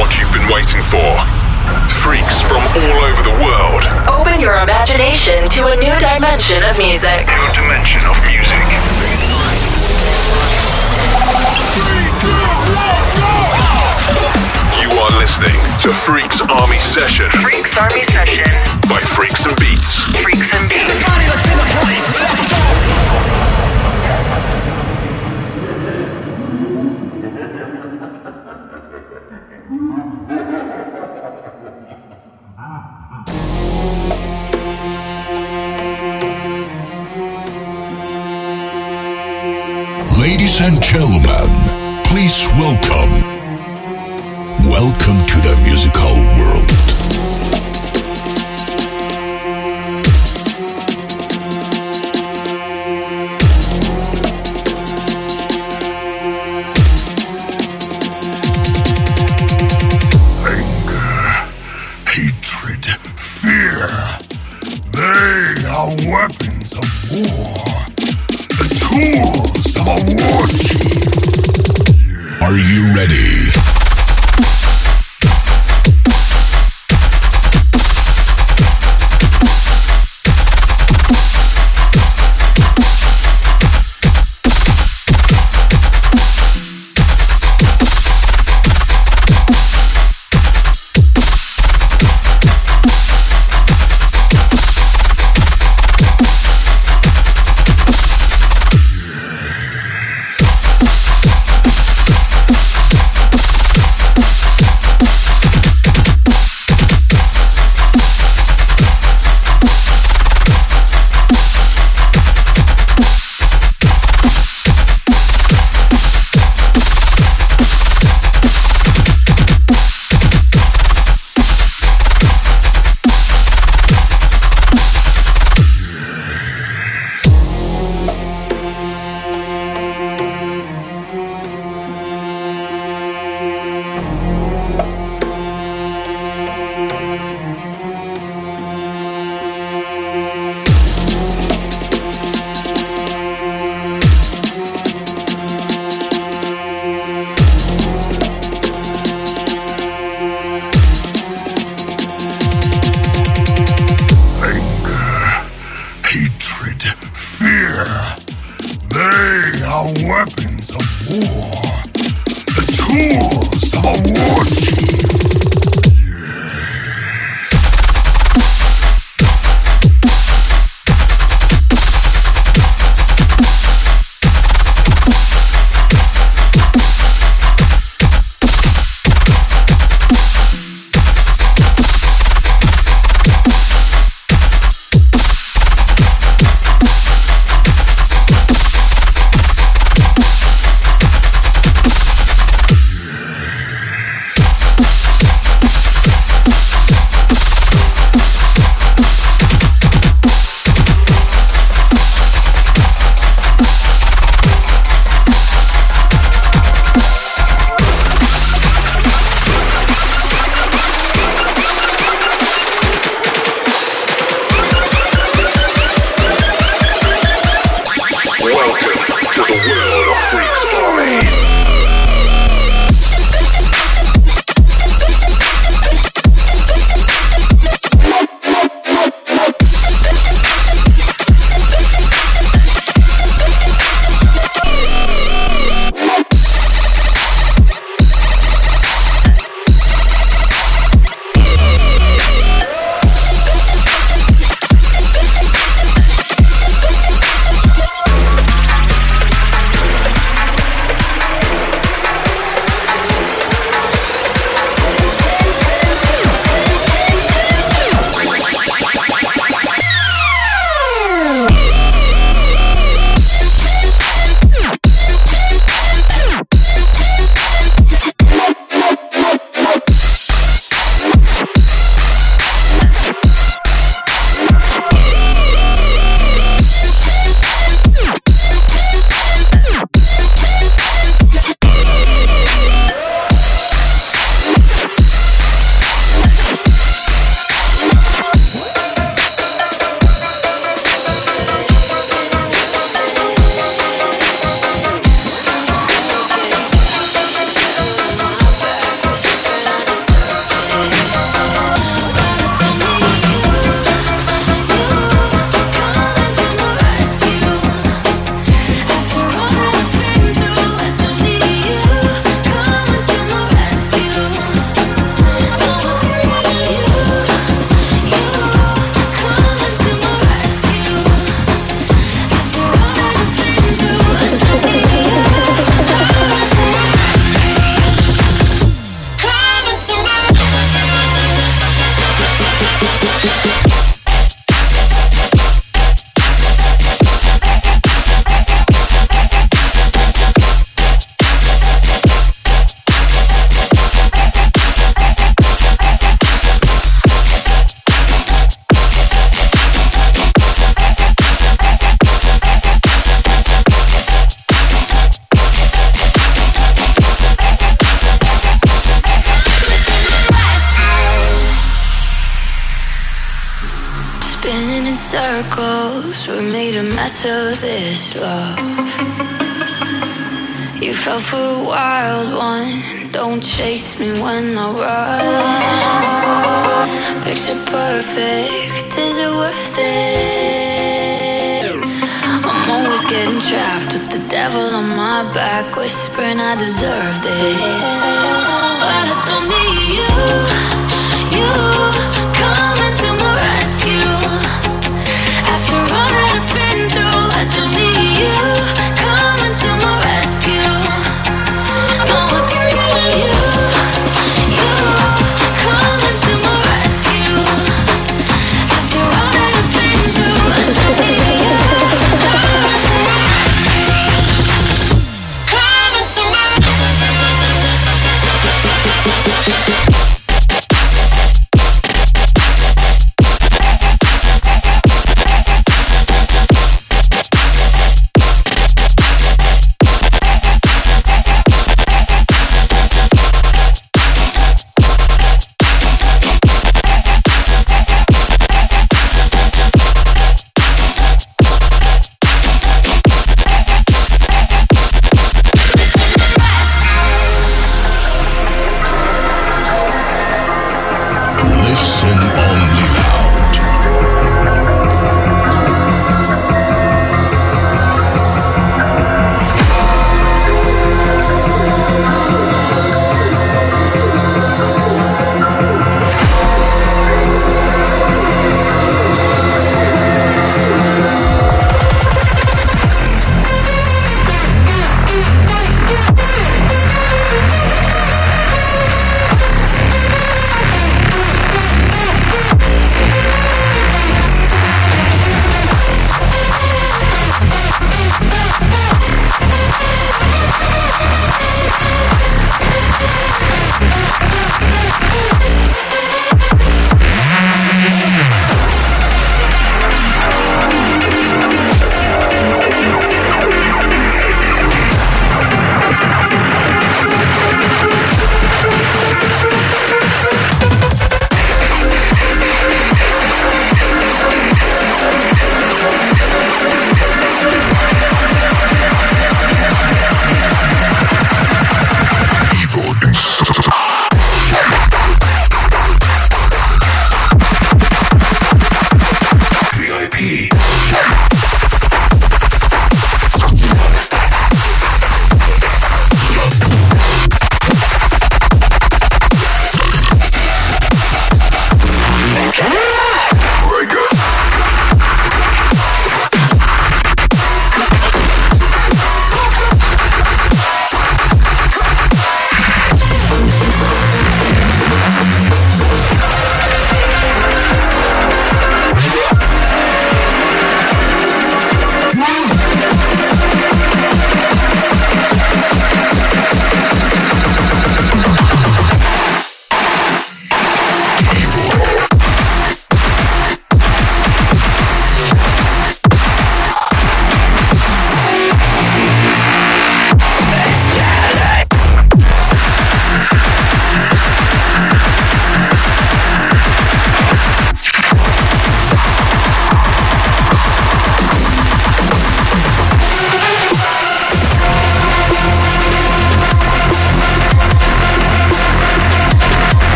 what you've been waiting for. Freaks from all over the world. Open your imagination to a new dimension of music. New dimension of music. You are listening to Freaks Army Session Freaks Army Session. by Freaks and Beats. Freaks and Beats. Ladies and gentlemen, please welcome. Welcome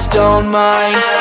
just don't mind.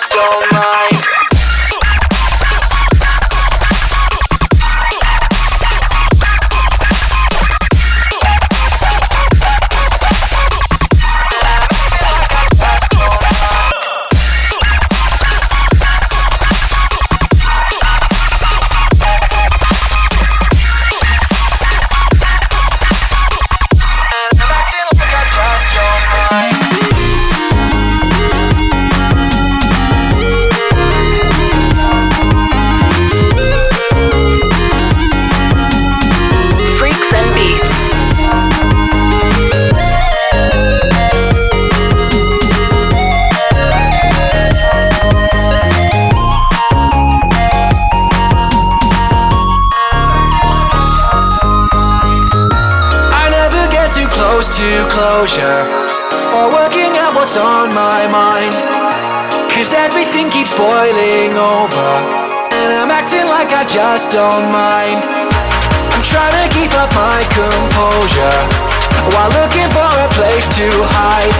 Stone. it's boiling over. And I'm acting like I just don't mind. I'm trying to keep up my composure While looking for a place to hide.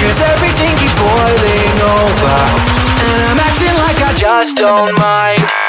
Cause everything keeps boiling over. And I'm acting like I just don't mind.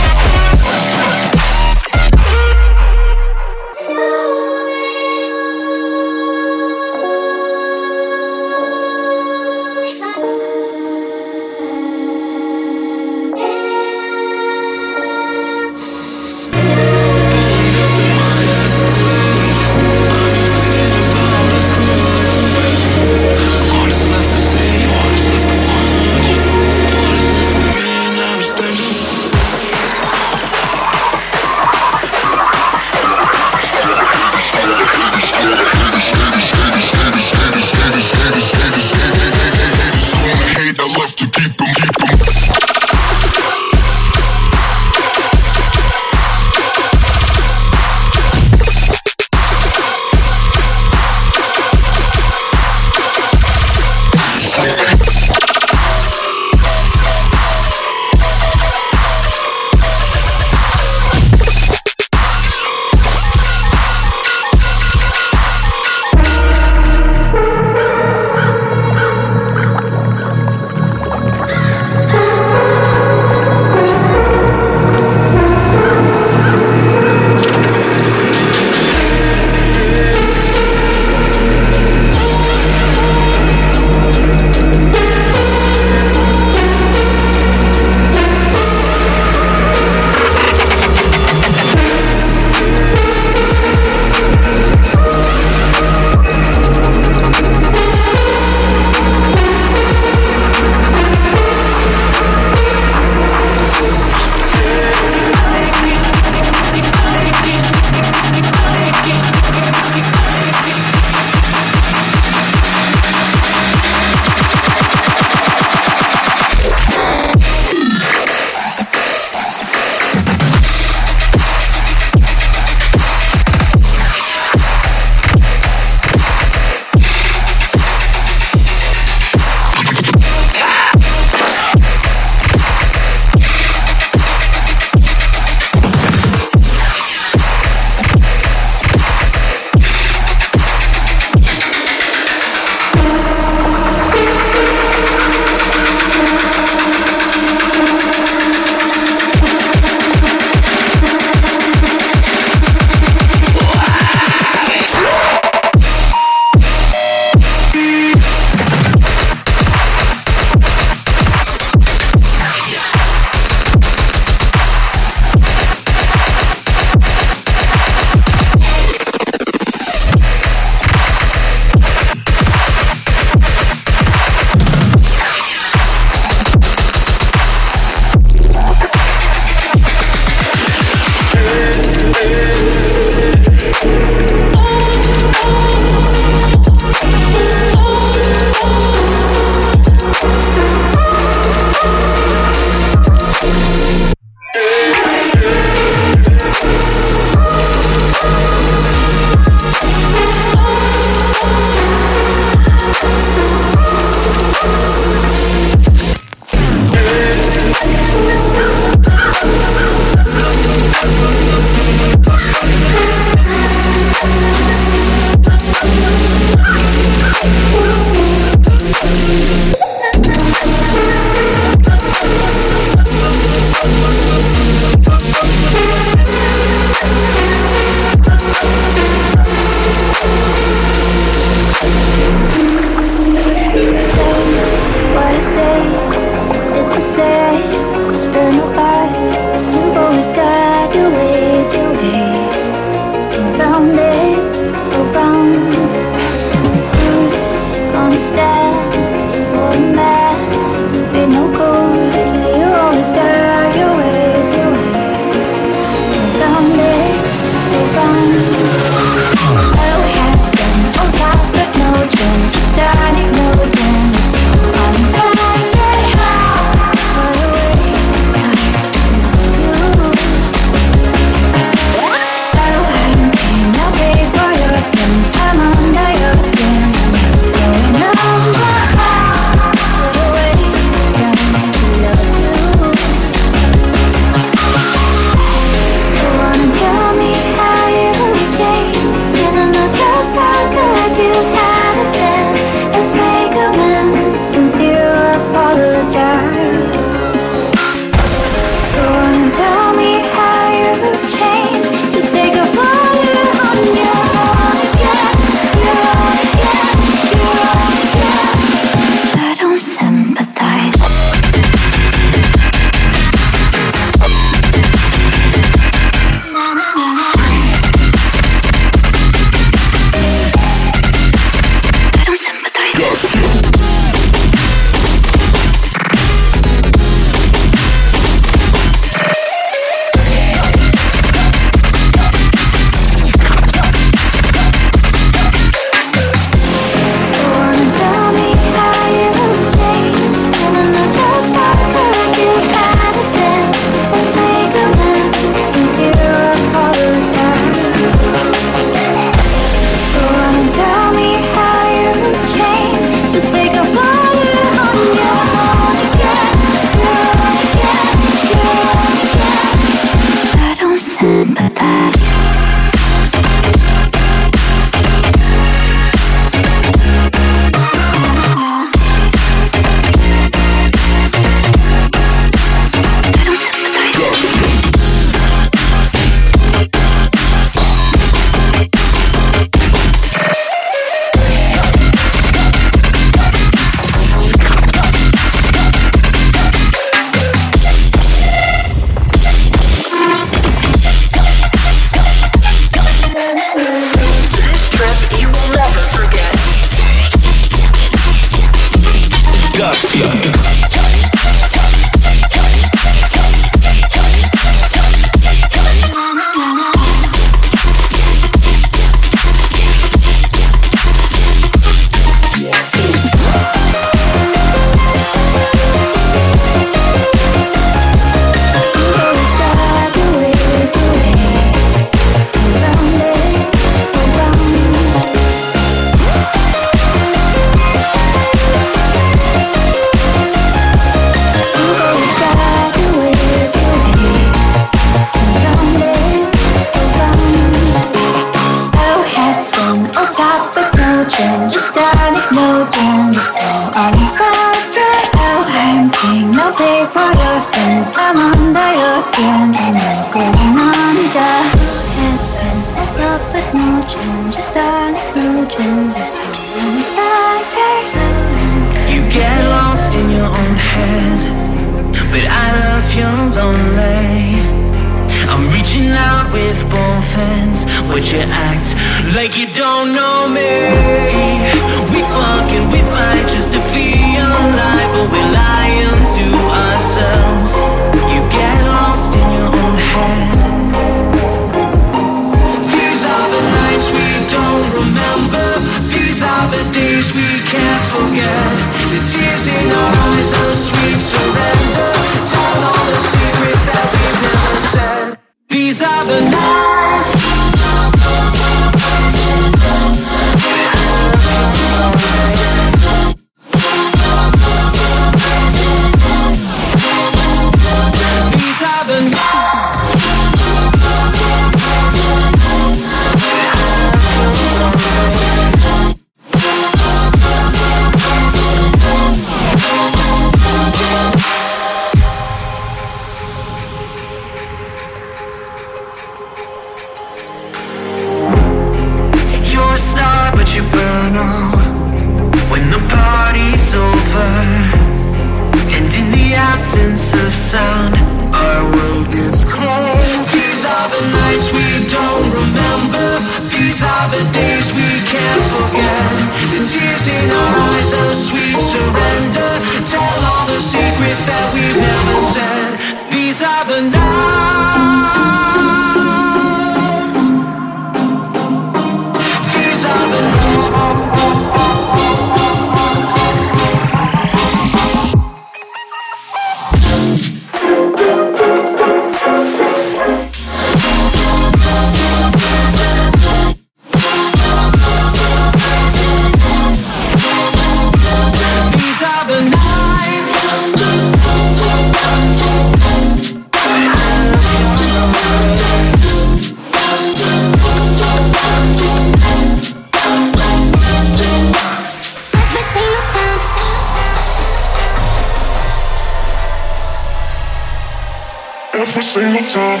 every single time.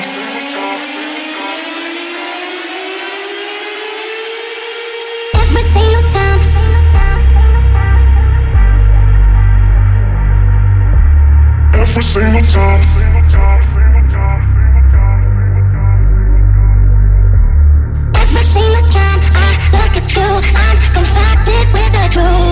Every single time. Every single time. Every single time I look at you, I'm confronted with the truth.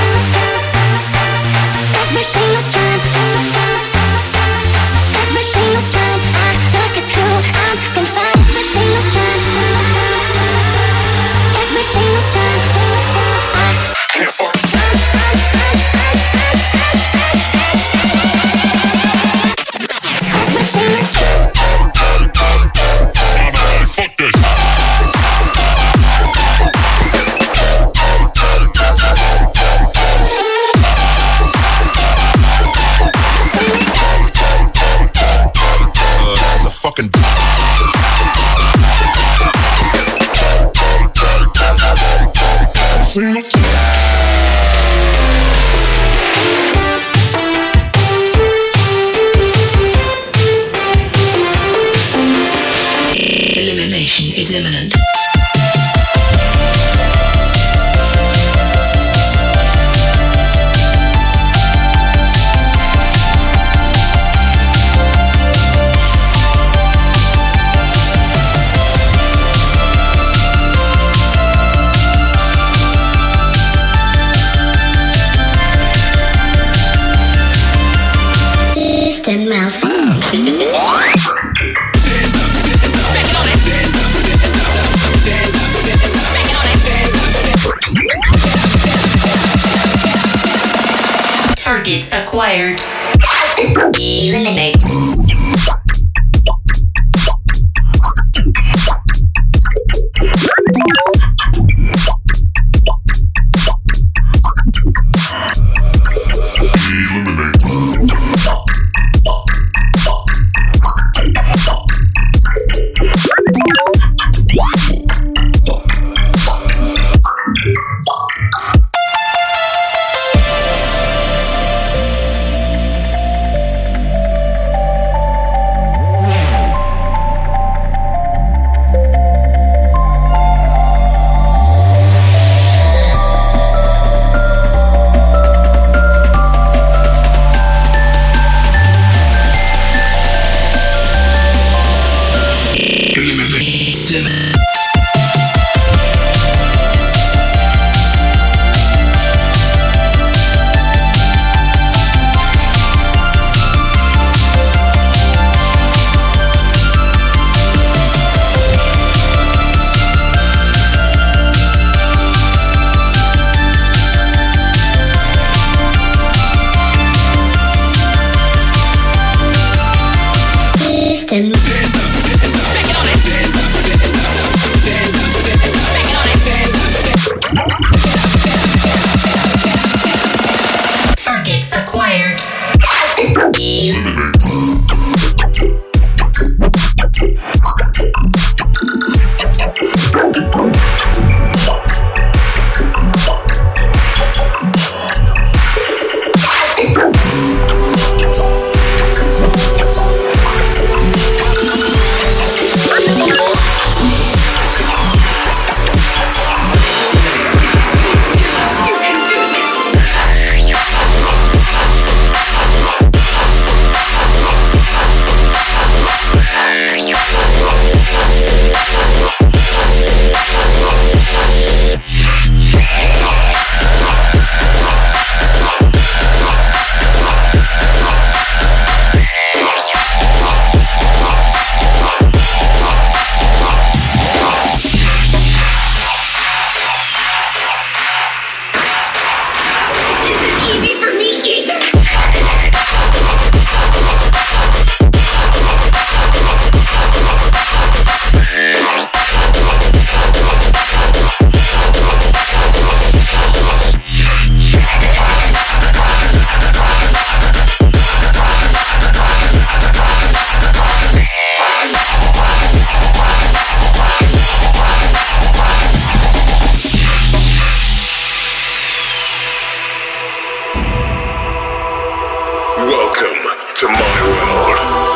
System. Targets Welcome to my world.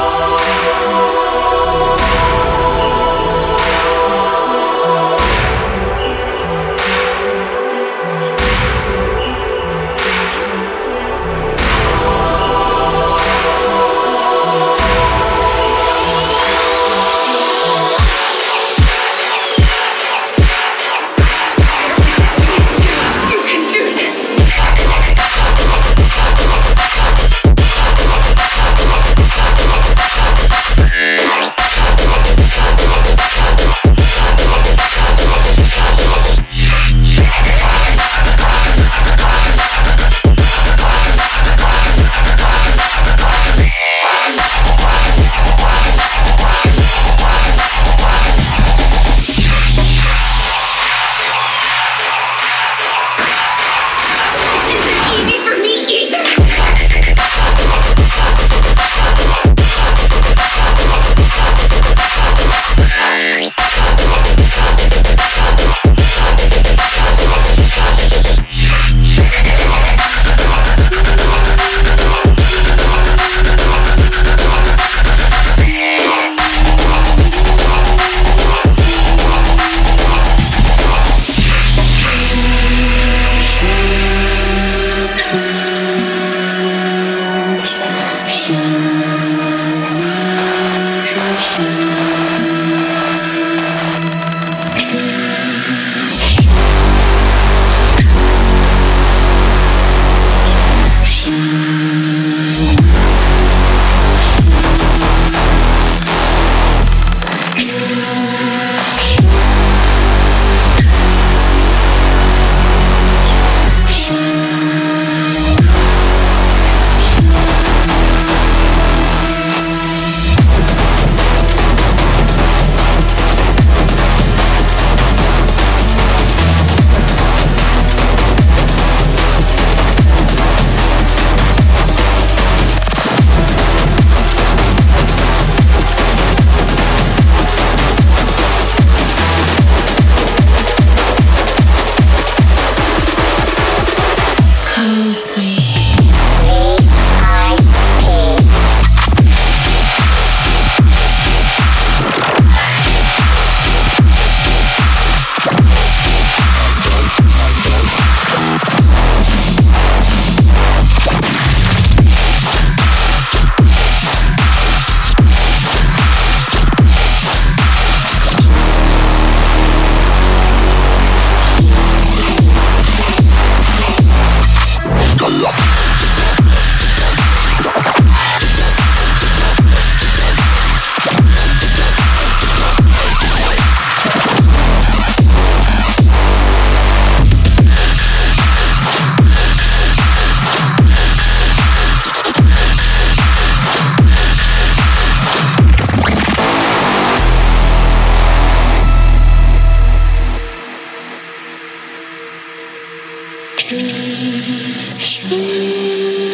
Sweet, sweet.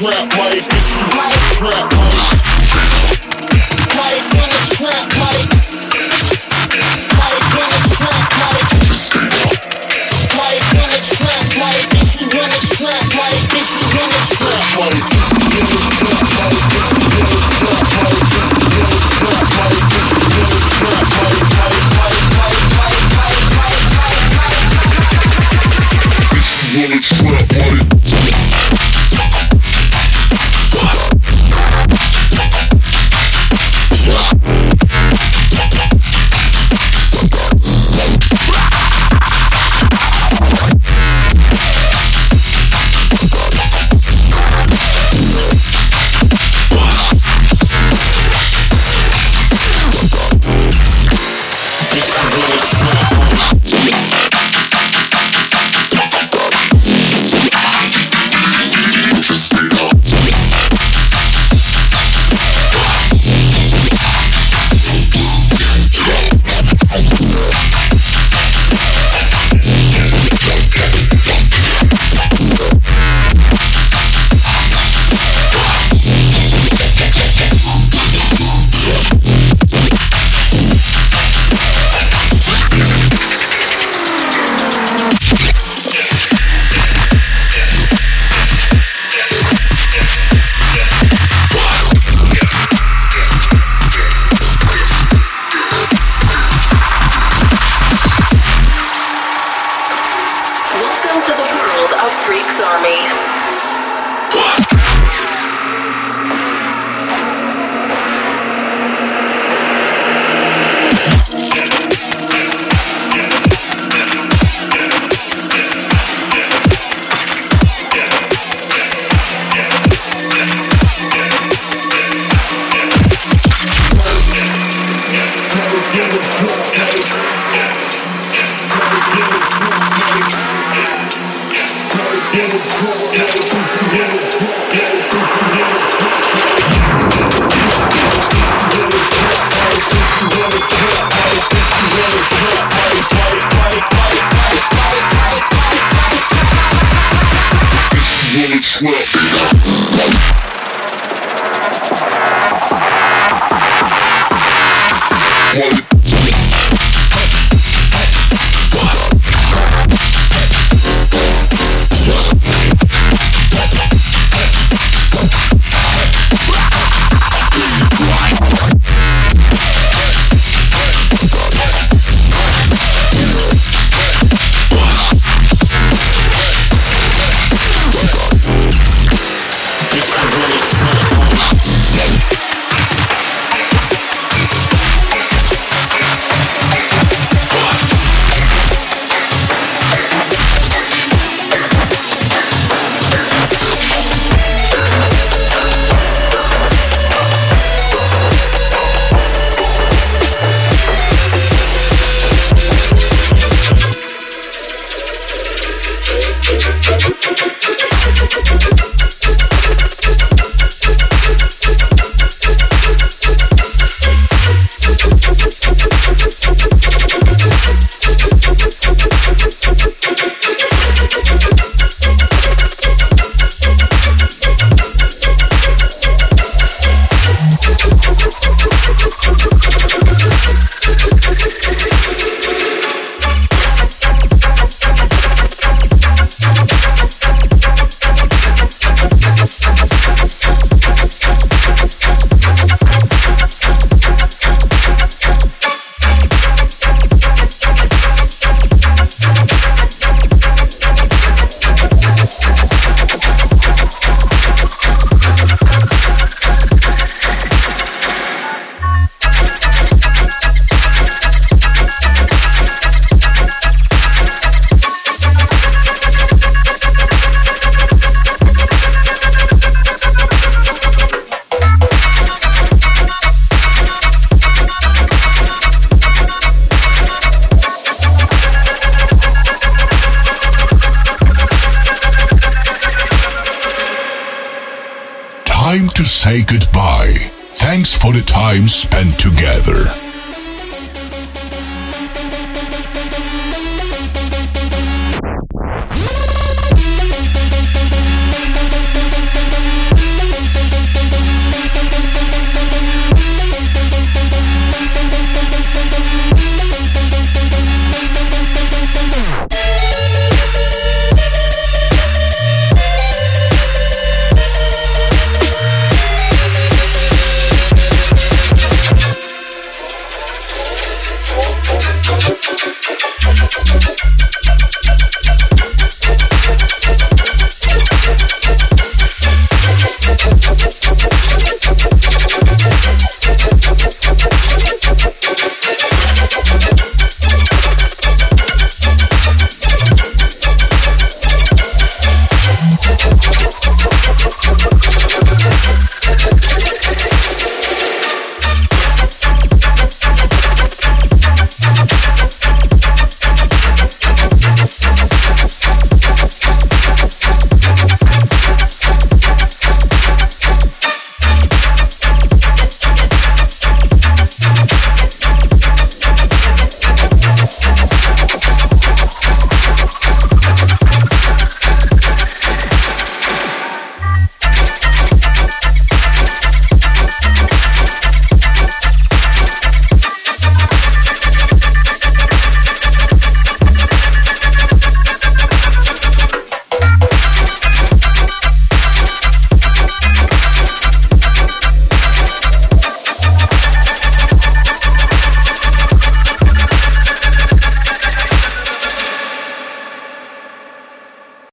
Trap, the trap, Mike.